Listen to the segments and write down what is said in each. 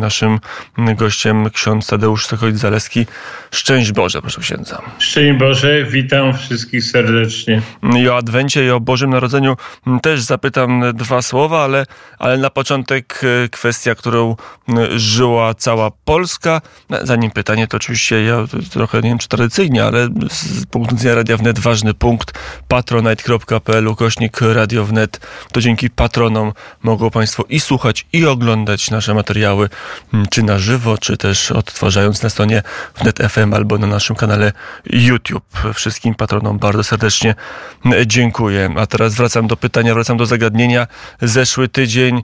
Naszym gościem ksiądz Tadeusz Sokolit-Zaleski. Szczęść Boże, proszę księdza. Szczęść Boże, witam wszystkich serdecznie. I o Adwencie i o Bożym Narodzeniu też zapytam dwa słowa, ale, ale na początek e, kwestia, którą żyła cała Polska. Zanim pytanie, to oczywiście ja trochę nie wiem czy tradycyjnie, ale z punktu widzenia Radia Wnet ważny punkt patronite.pl ukośnik Radio Wnet. To dzięki patronom mogą Państwo i słuchać i oglądać nasze materiały czy na żywo, czy też odtwarzając na stronie wnet FM albo na naszym kanale YouTube. Wszystkim patronom bardzo serdecznie dziękuję. A teraz wracam do pytania, wracam do zagadnienia. Zeszły tydzień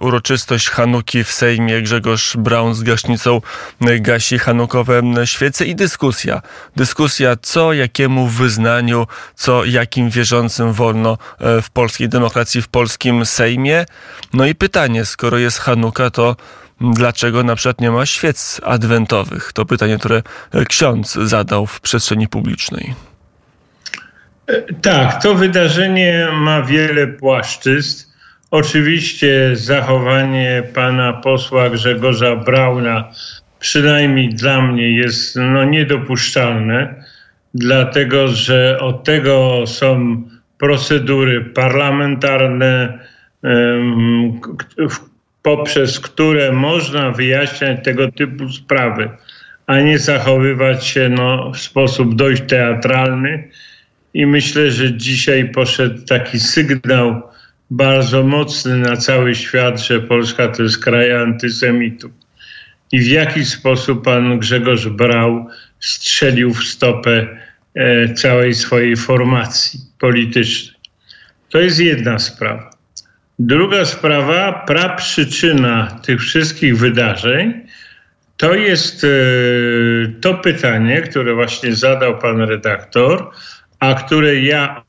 uroczystość Hanuki w Sejmie. Grzegorz Braun z gaśnicą gasi hanukowe świece i dyskusja. Dyskusja, co jakiemu wyznaniu, co jakim wierzącym wolno e, w polskiej demokracji, w polskim Sejmie. No i pytanie, skoro jest Hanuka, to dlaczego na przykład nie ma świec adwentowych? To pytanie, które ksiądz zadał w przestrzeni publicznej. Tak, to wydarzenie ma wiele płaszczyzn. Oczywiście zachowanie pana posła Grzegorza Brauna, przynajmniej dla mnie, jest no, niedopuszczalne, dlatego że od tego są procedury parlamentarne, w poprzez które można wyjaśniać tego typu sprawy, a nie zachowywać się no, w sposób dość teatralny. I myślę, że dzisiaj poszedł taki sygnał bardzo mocny na cały świat, że Polska to jest kraj antysemitów. I w jaki sposób pan Grzegorz Brał strzelił w stopę e, całej swojej formacji politycznej. To jest jedna sprawa. Druga sprawa, praprzyczyna tych wszystkich wydarzeń, to jest e, to pytanie, które właśnie zadał pan redaktor, a które ja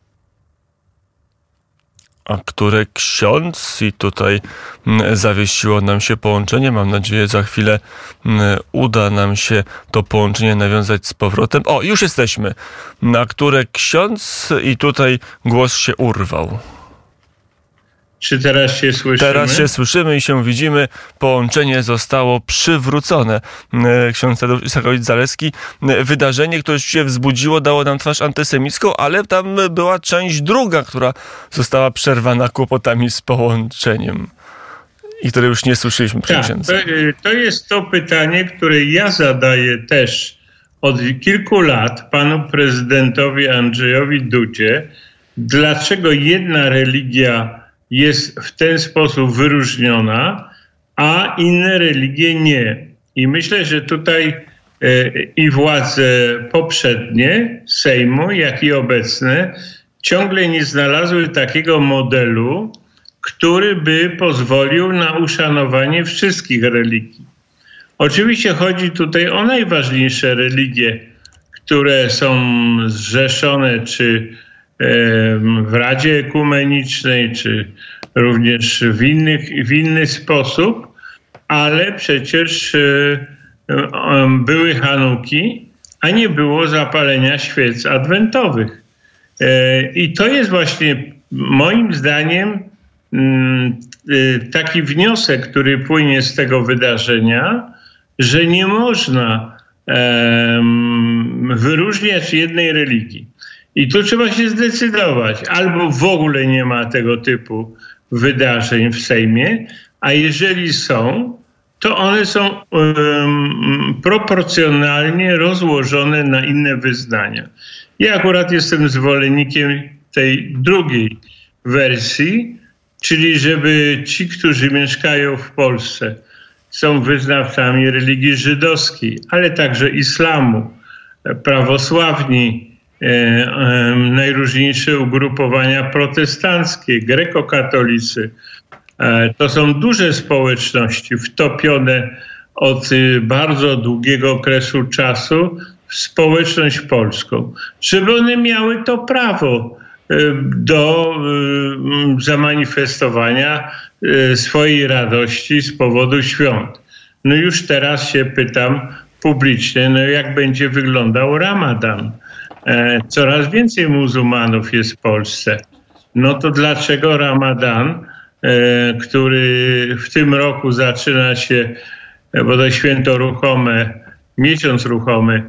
a które ksiądz i tutaj zawiesiło nam się połączenie. Mam nadzieję, za chwilę uda nam się to połączenie nawiązać z powrotem. O, już jesteśmy. Na które ksiądz i tutaj głos się urwał. Czy teraz się słyszymy? Teraz się słyszymy i się widzimy. Połączenie zostało przywrócone. E, ksiądz Tadeusz Isakowicz-Zaleski. E, wydarzenie, które się wzbudziło, dało nam twarz antysemicką, ale tam była część druga, która została przerwana kłopotami z połączeniem i które już nie słyszeliśmy tak, to, e, to jest to pytanie, które ja zadaję też od kilku lat panu prezydentowi Andrzejowi Dudzie. Dlaczego jedna religia jest w ten sposób wyróżniona, a inne religie nie. I myślę, że tutaj e, i władze poprzednie Sejmu, jak i obecne, ciągle nie znalazły takiego modelu, który by pozwolił na uszanowanie wszystkich religii. Oczywiście chodzi tutaj o najważniejsze religie, które są zrzeszone czy w Radzie Ekumenicznej, czy również w, innych, w inny sposób, ale przecież były Hanuki, a nie było zapalenia świec adwentowych. E, I to jest właśnie moim zdaniem mm, y, taki wniosek, który płynie z tego wydarzenia, że nie można wyróżniać jednej religii. I tu trzeba się zdecydować. Albo w ogóle nie ma tego typu wydarzeń w Sejmie, a jeżeli są, to one są um, proporcjonalnie rozłożone na inne wyznania. Ja akurat jestem zwolennikiem tej drugiej wersji, czyli żeby ci, którzy mieszkają w Polsce, są wyznawcami religii żydowskiej, ale także islamu, prawosławni, najróżniejsze ugrupowania protestanckie, grekokatolicy. E, to są duże społeczności wtopione od y, bardzo długiego okresu czasu w społeczność polską, żeby one miały to prawo y, do zamanifestowania swojej radości z powodu świąt. No już teraz się pytam publicznie, no jak będzie wyglądał Ramadan E, coraz więcej muzułmanów jest w Polsce. No to dlaczego Ramadan, e, który w tym roku zaczyna się bo to święto ruchome, miesiąc ruchomy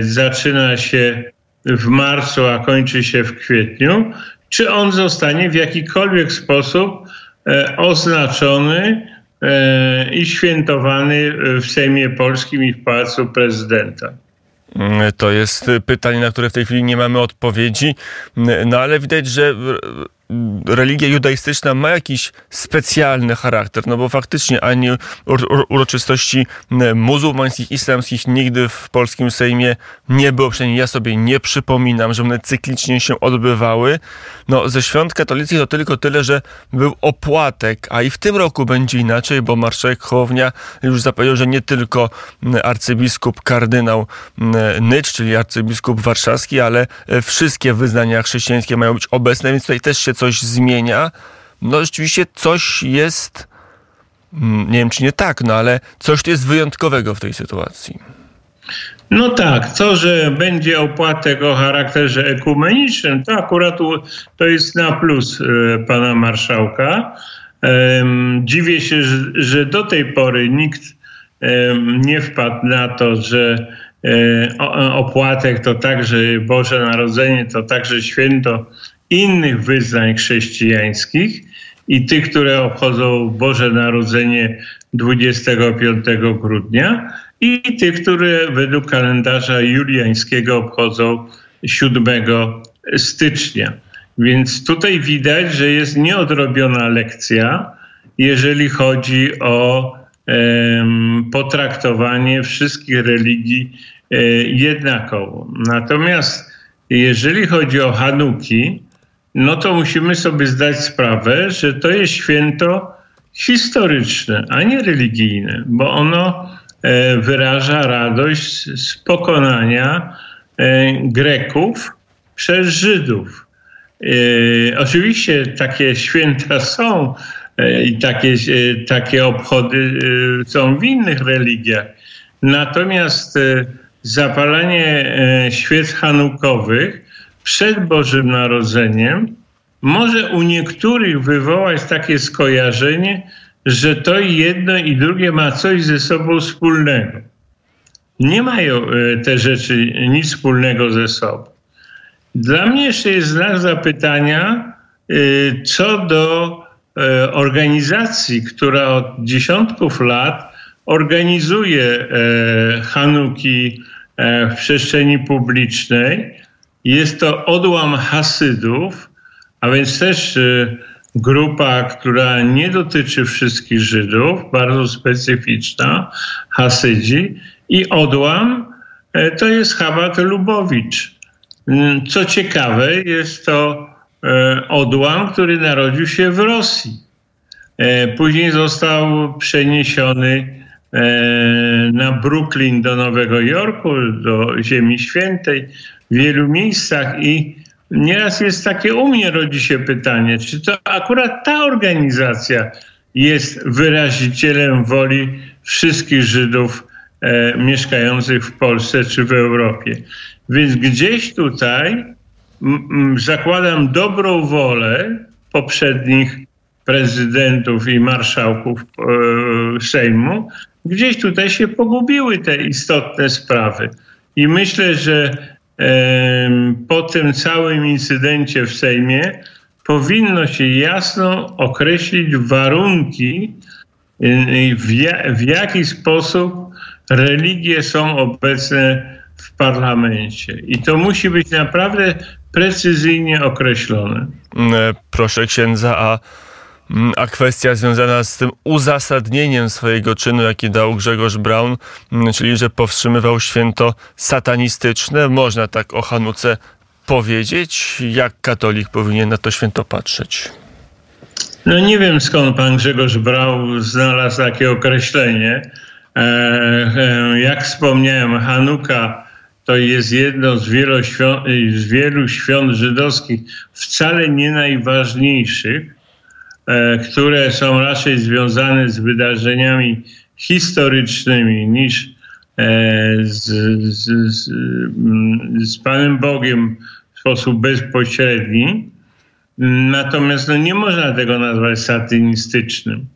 zaczyna się w marcu, a kończy się w kwietniu, czy on zostanie w jakikolwiek sposób oznaczony i świętowany w Sejmie Polskim i w Pałacu Prezydenta. To jest pytanie, na które w tej chwili nie mamy odpowiedzi, no ale widać, że religia judaistyczna ma jakiś specjalny charakter, no bo faktycznie ani uroczystości muzułmańskich, islamskich nigdy w polskim Sejmie nie było, przynajmniej ja sobie nie przypominam, że one cyklicznie się odbywały. No ze świąt katolickich to tylko tyle, że był opłatek, a i w tym roku będzie inaczej, bo marszałek Hołownia już zapowiedział, że nie tylko arcybiskup kardynał Nycz, czyli arcybiskup warszawski, ale wszystkie wyznania chrześcijańskie mają być obecne, więc tutaj też się coś zmienia, no rzeczywiście coś jest, mm, nie wiem czy nie tak, no ale coś tu jest wyjątkowego w tej sytuacji. No tak, to, że będzie opłatek o charakterze ekumenicznym, to akurat to jest na plus e, pana marszałka. Dziwię się, że do tej pory nikt nie wpadł na to, że e, opłatek to także Boże Narodzenie, to także święto innych wyznań chrześcijańskich i tych, które obchodzą Boże Narodzenie 25 grudnia i tych, które według kalendarza juliańskiego obchodzą 7 stycznia. Więc tutaj widać, że jest nieodrobiona lekcja, jeżeli chodzi o potraktowanie wszystkich religii um, jednakowo. Natomiast jeżeli chodzi o Hanuki, no to musimy sobie zdać sprawę, że to jest święto historyczne, a nie religijne, bo ono e, wyraża radość z pokonania e, Greków przez Żydów. E, oczywiście takie święta są i takie, takie obchody są w innych religiach. Natomiast zapalanie świec hanukowych przed Bożym Narodzeniem może u niektórych wywołać takie skojarzenie, że to jedno i drugie ma coś ze sobą wspólnego. Nie mają e, te rzeczy nic wspólnego ze sobą. Dla mnie jeszcze jest znak zapytania e, co do e, organizacji, która od dziesiątków lat organizuje Hanuki w przestrzeni publicznej jest to odłam Hasydów, a więc też y, grupa, która nie dotyczy wszystkich Żydów, bardzo specyficzna, Hasydzi. I odłam e, to jest Chabad Lubowicz. Mm, co ciekawe, jest to e, odłam, który narodził się w Rosji. E, później został przeniesiony na Brooklyn do Nowego Jorku, do Ziemi Świętej w wielu miejscach i nieraz jest takie, u mnie rodzi się pytanie, czy to akurat ta organizacja jest wyrazicielem woli wszystkich Żydów e, mieszkających w Polsce czy w Europie. Więc gdzieś tutaj m, m, zakładam dobrą wolę poprzednich prezydentów i marszałków e, Sejmu, gdzieś tutaj się pogubiły te istotne sprawy. I myślę, że po tym całym incydencie w Sejmie powinno się jasno określić warunki, w, w jaki sposób religie są obecne w parlamencie. I to musi być naprawdę precyzyjnie określone. Proszę księdza, a a kwestia związana z tym uzasadnieniem swojego czynu, jaki dał Grzegorz Braun, mm, czyli że powstrzymywał święto satanistyczne. Można tak o Hanuce powiedzieć? Jak katolik powinien na to święto patrzeć? No nie wiem skąd pan Grzegorz Braun znalazł takie określenie. E, e, jak wspomniałem, Hanuka to jest jedno z wielu, świąt, z wielu świąt żydowskich, wcale nie najważniejszych które są raczej związane z wydarzeniami historycznymi niż e, z, z, z, mm, z Panem Bogiem w sposób bezpośredni. Natomiast no, nie można tego nazwać satynistycznym.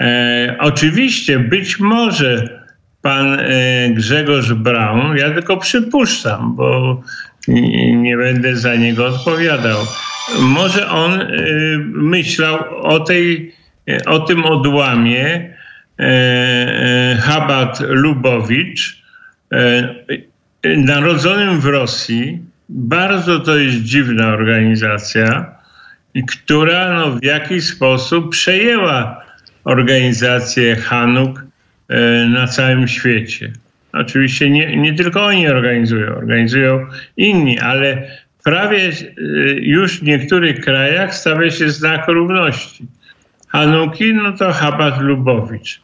E, oczywiście, być może pan e, Grzegorz Braun, ja tylko przypuszczam, bo nie, nie będę za niego odpowiadał. Może on e, myślał o, tej, e, o tym odłamie e, e, Habat Lubowicz, narodzonym w Rosji. Bardzo to jest dziwna organizacja, która no, w jakiś sposób przejęła organizację Hanuk na całym świecie. Oczywiście nie, nie tylko oni organizują, organizują inni, ale prawie e, już w niektórych krajach stawia się znak równości. Hanuki, no to Habat Lubowicz.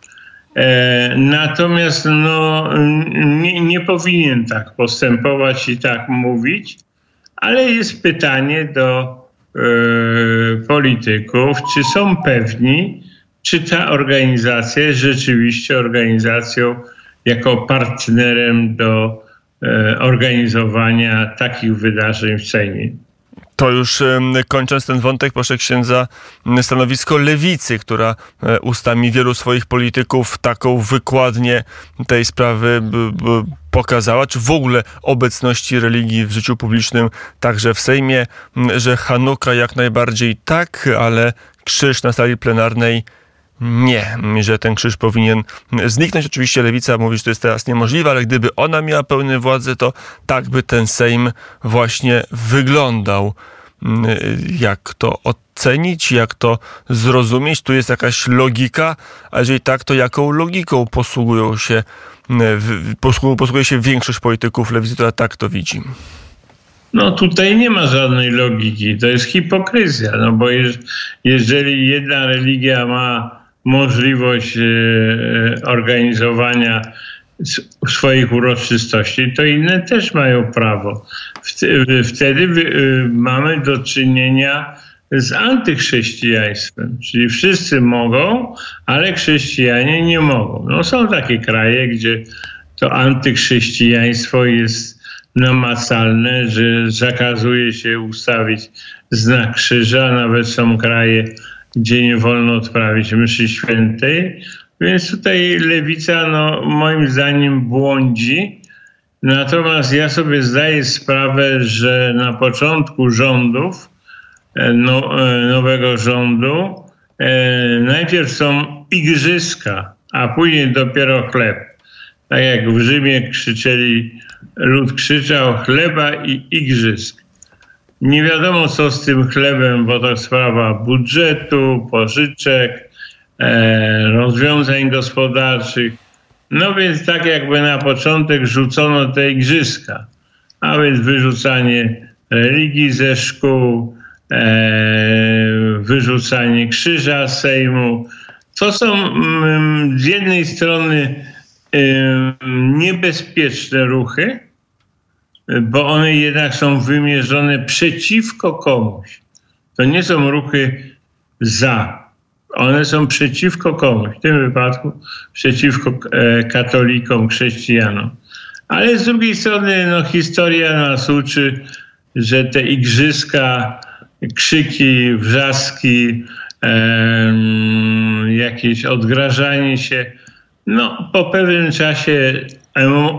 E, natomiast no, nie, nie, powinien tak postępować i tak mówić, ale jest pytanie do e, polityków, czy są pewni, czy ta organizacja jest rzeczywiście organizacją jako partnerem do organizowania takich wydarzeń w Sejmie. To już kończąc ten wątek, proszę księdza, stanowisko lewicy, która e, ustami wielu swoich polityków taką wykładnię tej sprawy pokazała, czy w ogóle obecności religii w życiu publicznym, także w Sejmie, że Hanuka jak najbardziej tak, ale krzyż na sali plenarnej nie, że ten krzyż powinien zniknąć. Oczywiście lewica mówi, że to jest teraz niemożliwe, ale gdyby ona miała pełną władzę, to tak by ten Sejm właśnie wyglądał. Jak to ocenić, jak to zrozumieć? Tu jest jakaś logika, a jeżeli tak, to jaką logiką posługują się, posługuje się większość polityków lewicy, która tak to widzi? No tutaj nie ma żadnej logiki. To jest hipokryzja, no bo jeżeli jedna religia ma możliwość e, organizowania swoich uroczystości, to inne też mają prawo. Wtedy e, mamy do czynienia z antychrześcijaństwem, czyli wszyscy mogą, ale chrześcijanie nie mogą. No są takie kraje, gdzie to antychrześcijaństwo jest namacalne, że zakazuje się ustawić znak krzyża, nawet są kraje, gdzie nie wolno odprawić mszy świętej. Więc tutaj lewica, no, moim zdaniem, błądzi. Natomiast ja sobie zdaję sprawę, że na początku rządów, e, no, e, nowego rządu, e, najpierw są igrzyska, a później dopiero chleb. Tak jak w Rzymie krzyczeli, lud krzyczał chleba i igrzysk. Nie wiadomo, co z tym chlebem, bo to sprawa budżetu, pożyczek, e, rozwiązań gospodarczych. No więc tak jakby na początek rzucono te igrzyska, a więc wyrzucanie religii ze szkół, e, wyrzucanie krzyża Sejmu. To są mm, z jednej strony e, niebezpieczne ruchy, bo one jednak są wymierzone przeciwko komuś. To nie są ruchy za. One są przeciwko komuś. W tym wypadku przeciwko e, katolikom, chrześcijanom. Ale z drugiej strony no, historia nas uczy, że te igrzyska, krzyki, wrzaski, e, jakieś odgrażanie się, no, po pewnym czasie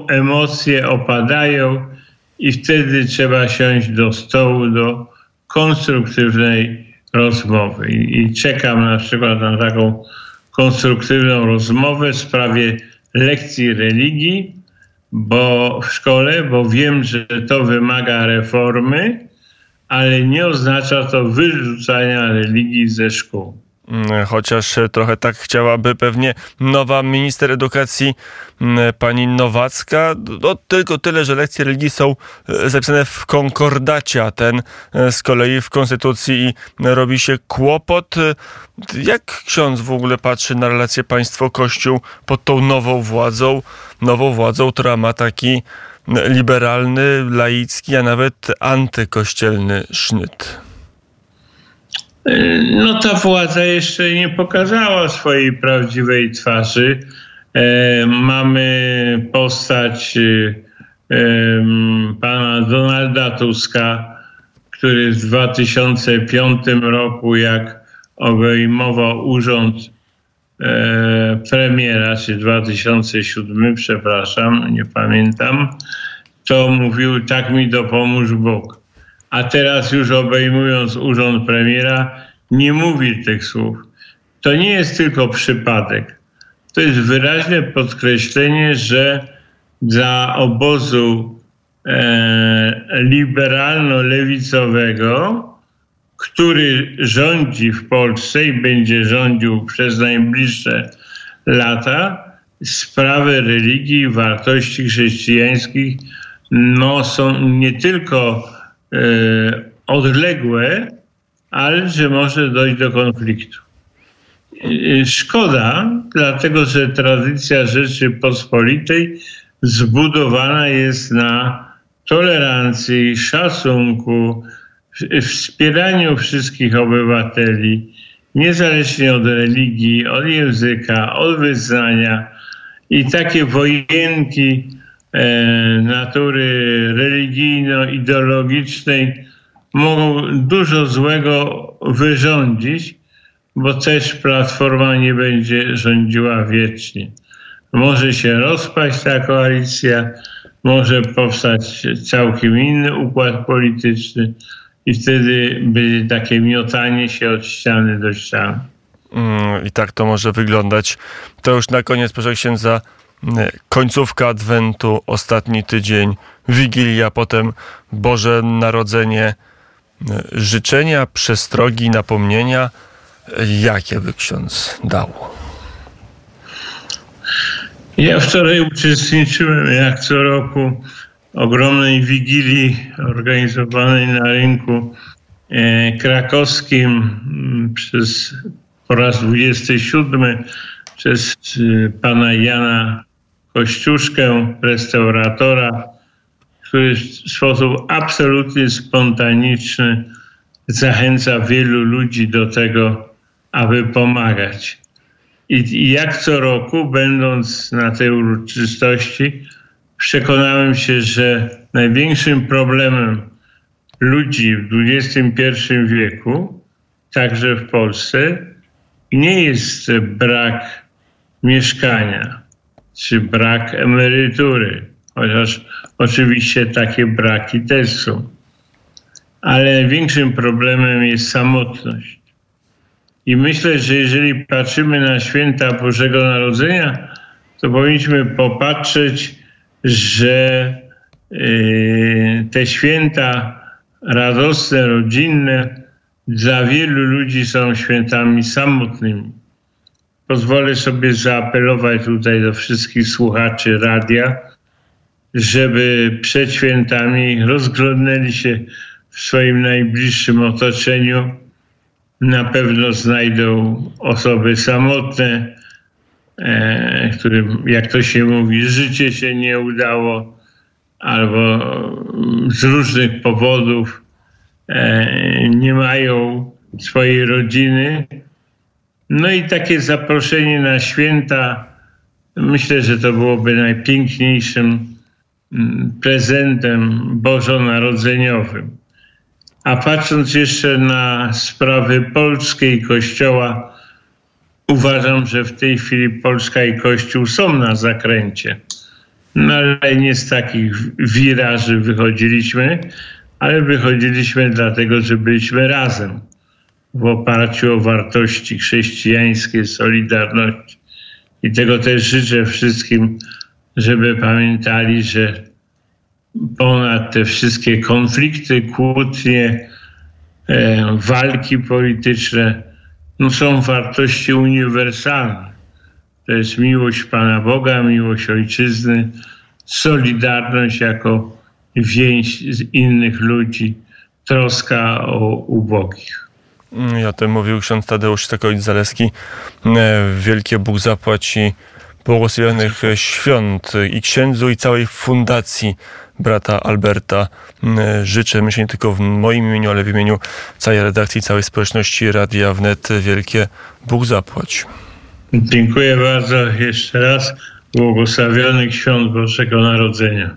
emocje opadają i wtedy trzeba siąść do stołu do konstruktywnej rozmowy. I, I, czekam na przykład na taką konstruktywną rozmowę w sprawie lekcji religii, bo w szkole, bo wiem, że to wymaga reformy, ale nie oznacza to wyrzucania religii ze szkół. Mm, chociaż trochę tak chciałaby pewnie nowa minister edukacji mm, pani Nowacka. No, tylko tyle, że lekcje religii są e, zapisane w konkordacie, a ten e, z kolei w konstytucji i robi się kłopot. Jak ksiądz w ogóle patrzy na relacje państwo-kościół pod tą nową władzą, nową władzą, która ma taki liberalny, laicki, a nawet antykościelny sznyt? No ta władza jeszcze nie pokazała swojej prawdziwej twarzy. E, mamy postać e, pana Donalda Tuska, który w 2005 roku, jak obejmował urząd e, premiera, czy 2007, przepraszam, nie pamiętam, to mówił tak mi dopomóż Bóg. A teraz już obejmując urząd premiera, nie mówi tych słów. To nie jest tylko przypadek. To jest wyraźne podkreślenie, że dla obozu e, liberalno-lewicowego, który rządzi w Polsce i będzie rządził przez najbliższe lata, sprawy religii i wartości chrześcijańskich no, są nie tylko odległe, ale że może dojść do konfliktu. E, szkoda, dlatego że tradycja Rzeczypospolitej zbudowana jest na tolerancji, szacunku, wspieraniu wszystkich obywateli, niezależnie od religii, od języka, od wyznania. I takie wojenki e, natury religijno-ideologicznej mogą dużo złego wyrządzić, bo też Platforma nie będzie rządziła wiecznie. Może się rozpaść ta koalicja, może powstać całkiem inny układ polityczny i wtedy będzie takie miotanie się od ściany do ściany. Mm, I tak to może wyglądać. To już na koniec, proszę księdza, końcówka Adwentu, ostatni tydzień, Wigilia, potem Boże Narodzenie, mm, życzenia, przestrogi, napomnienia. Jakie by ksiądz dał? Ja wczoraj uczestniczyłem jak co roku ogromnej wigilii organizowanej na rynku e, krakowskim mm, przez po raz 27 przez e, pana Jana Kościuszkę, restauratora, który w sposób absolutnie spontaniczny zachęca wielu ludzi do tego, aby pomagać. I, jak co roku, będąc na tej uroczystości, przekonałem się, że największym problemem ludzi w XXI wieku, także w Polsce, nie jest brak mieszkania czy brak emerytury, chociaż oczywiście takie braki też są. Ale największym problemem jest samotność. I myślę, że jeżeli patrzymy na święta Bożego Narodzenia, to powinniśmy popatrzeć, że y, te święta radosne, rodzinne dla wielu ludzi są świętami samotnymi. Pozwolę sobie zaapelować tutaj do wszystkich słuchaczy radia, żeby przed świętami rozglądnęli się w swoim najbliższym otoczeniu na pewno znajdą osoby samotne, e, którym, jak to się mówi, życie się nie udało, albo z różnych powodów e, nie mają swojej rodziny. No i takie zaproszenie na święta, myślę, że to byłoby najpiękniejszym mm, prezentem bożonarodzeniowym. A patrząc jeszcze na sprawy polskiej Kościoła, uważam, że w tej chwili Polska i Kościół są na zakręcie. No ale nie z takich wiraży wychodziliśmy, ale wychodziliśmy dlatego, że byliśmy razem w oparciu o wartości chrześcijańskie, solidarności. I tego też życzę wszystkim, żeby pamiętali, że ponad te wszystkie konflikty, kłótnie, e, walki polityczne, no są wartości uniwersalne. To jest miłość Pana Boga, miłość Ojczyzny, solidarność jako więź z innych ludzi, troska o ubogich. Ja o tym mówił ksiądz Tadeusz Stakowicz-Zaleski. E, wielkie Bóg zapłaci błogosławionych świąt i księdzu i całej fundacji brata Alberta. Życzę, myślę nie tylko w moim imieniu, ale w imieniu całej redakcji, całej społeczności Radia Wnet wielkie Bóg zapłać. Dziękuję bardzo jeszcze raz. Błogosławionych świąt Bożego Narodzenia.